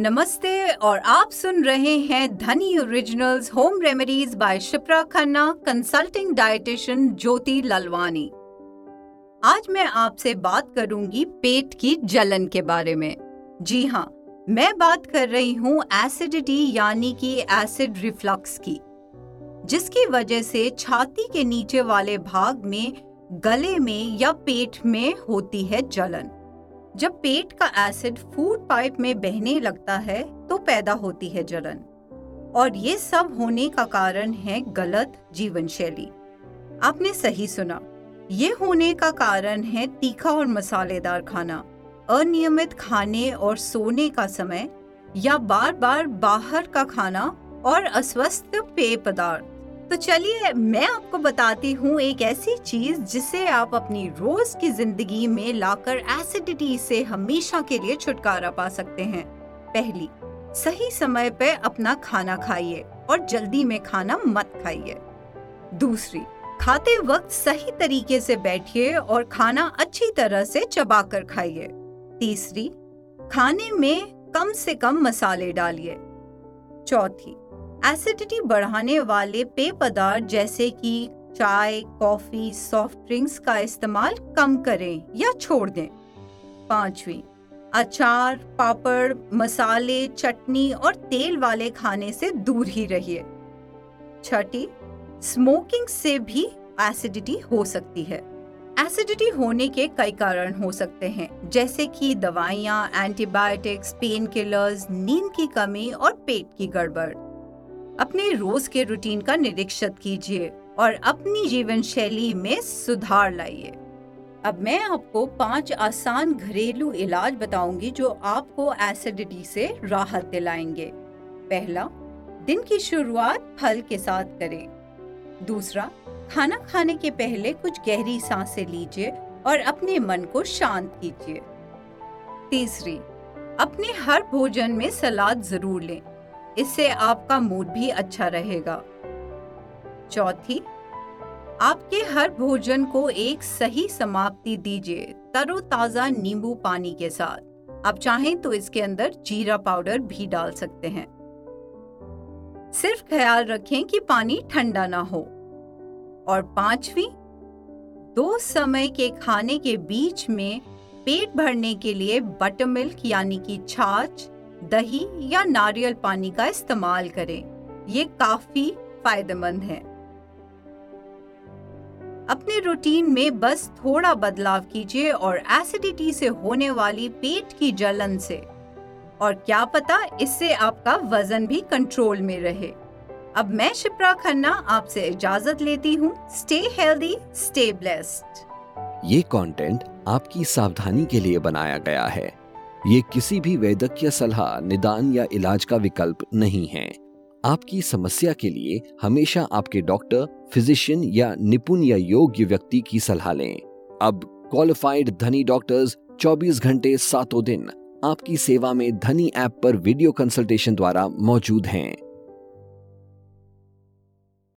नमस्ते और आप सुन रहे हैं Dhani originals home remedies by Shipra Khanna consulting dietitian Jyoti Lalwani आज मैं आपसे बात करूँगी पेट की जलन के बारे में। जी हाँ मैं बात कर रही हूँ एसिडिटी यानी कि एसिड रिफ्लक्स की, जिसकी वजह से छाती के नीचे वाले भाग में, गले में या पेट में होती है जलन। जब पेट का एसिड फ़ूड पाइप में बहने लगता है तो पैदा होती है जलन। और ये सब होने का कारण है गलत जीवन शैली आपने सही सुना। ये होने का कारण है तीखा और मसालेदार खाना। अनियमित खाने और सोने का समय, या बार बार बाहर का खाना और अस्वस्थ पेय पदार्थ। तो चलिए मैं आपको बताती हूँ एक ऐसी चीज़ जिसे आप अपनी रोज की ज़िंदगी में लाकर एसिडिटी से हमेशा के लिए छुटकारा पा सकते हैं। पहली, सही समय पे अपना खाना खाइए और जल्दी में खाना मत खाइए। दूसरी, खाते वक्त सही तरीके से बैठिए और खाना अच्छी तरह से चबा कर खाइए। तीसरी, खाने में कम से कम मसाले डालिए। चौथी एसिडिटी बढ़ाने वाले पेय पदार्थ जैसे कि चाय, कॉफ़ी, सॉफ्ट ड्रिंक्स का इस्तेमाल कम करें या छोड़ दें। पांचवी, अचार, पापड़, मसाले, चटनी और तेल वाले खाने से दूर ही रहिए। छठी, स्मोकिंग से भी एसिडिटी हो सकती है। एसिडिटी होने के कई कारण हो सकते हैं, जैसे कि दवाइयाँ, एंटीबायोटिक्स पेन किलर्स नींद की कमी और पेट की गड़बड़। अपने रोज के रूटीन का निरीक्षण कीजिए और अपनी जीवन शैली में सुधार लाइए। अब मैं आपको पाँच आसान घरेलू इलाज बताऊँगी जो आपको एसिडिटी से राहत दिलाएँगे। पहला, दिन की शुरुआत फल के साथ करें। दूसरा, खाना खाने के पहले कुछ गहरी साँसें लीजिए और अपने मन को शांत कीजिए। तीसरी, अपने हर भोजन में सलाद ज़रूर लें। इससे आपका मूड भी अच्छा रहेगा। चौथी, आपके हर भोजन को एक सही समाप्ति दीजिए, तरोताजा नींबू पानी के साथ। आप चाहें तो इसके अंदर जीरा पाउडर भी डाल सकते हैं। सिर्फ़ ख्याल रखें कि पानी ठंडा ना हो। और पांचवी, दो समय के खाने के बीच में पेट भरने के लिए बटर मिल्क यानी कि छाछ दही या नारियल पानी का इस्तेमाल करें। ये काफ़ी फ़ायदेमंद है। अपने रूटीन में बस थोड़ा बदलाव कीजिए और एसिडिटी से होने वाली पेट की जलन से। और क्या पता इससे आपका वज़न भी कंट्रोल में रहे। अब मैं शिप्रा खन्ना आपसे इजाज़त लेती हूँ। स्टे हेल्दी स्टे ब्लेस्ड ये कंटेंट आपकी सावधानी के लिए बनाया गया है। ये किसी भी वैद्यकीय सलाह, निदान या इलाज का विकल्प नहीं है। आपकी समस्या के लिए हमेशा आपके डॉक्टर, फिजिशियन या निपुण या योग्य व्यक्ति की सलाह लें। अब क्वालिफाइड धनी डॉक्टर्स 24 घंटे सातों दिन आपकी सेवा में धनी ऐप पर वीडियो कंसल्टेशन द्वारा मौजूद हैं।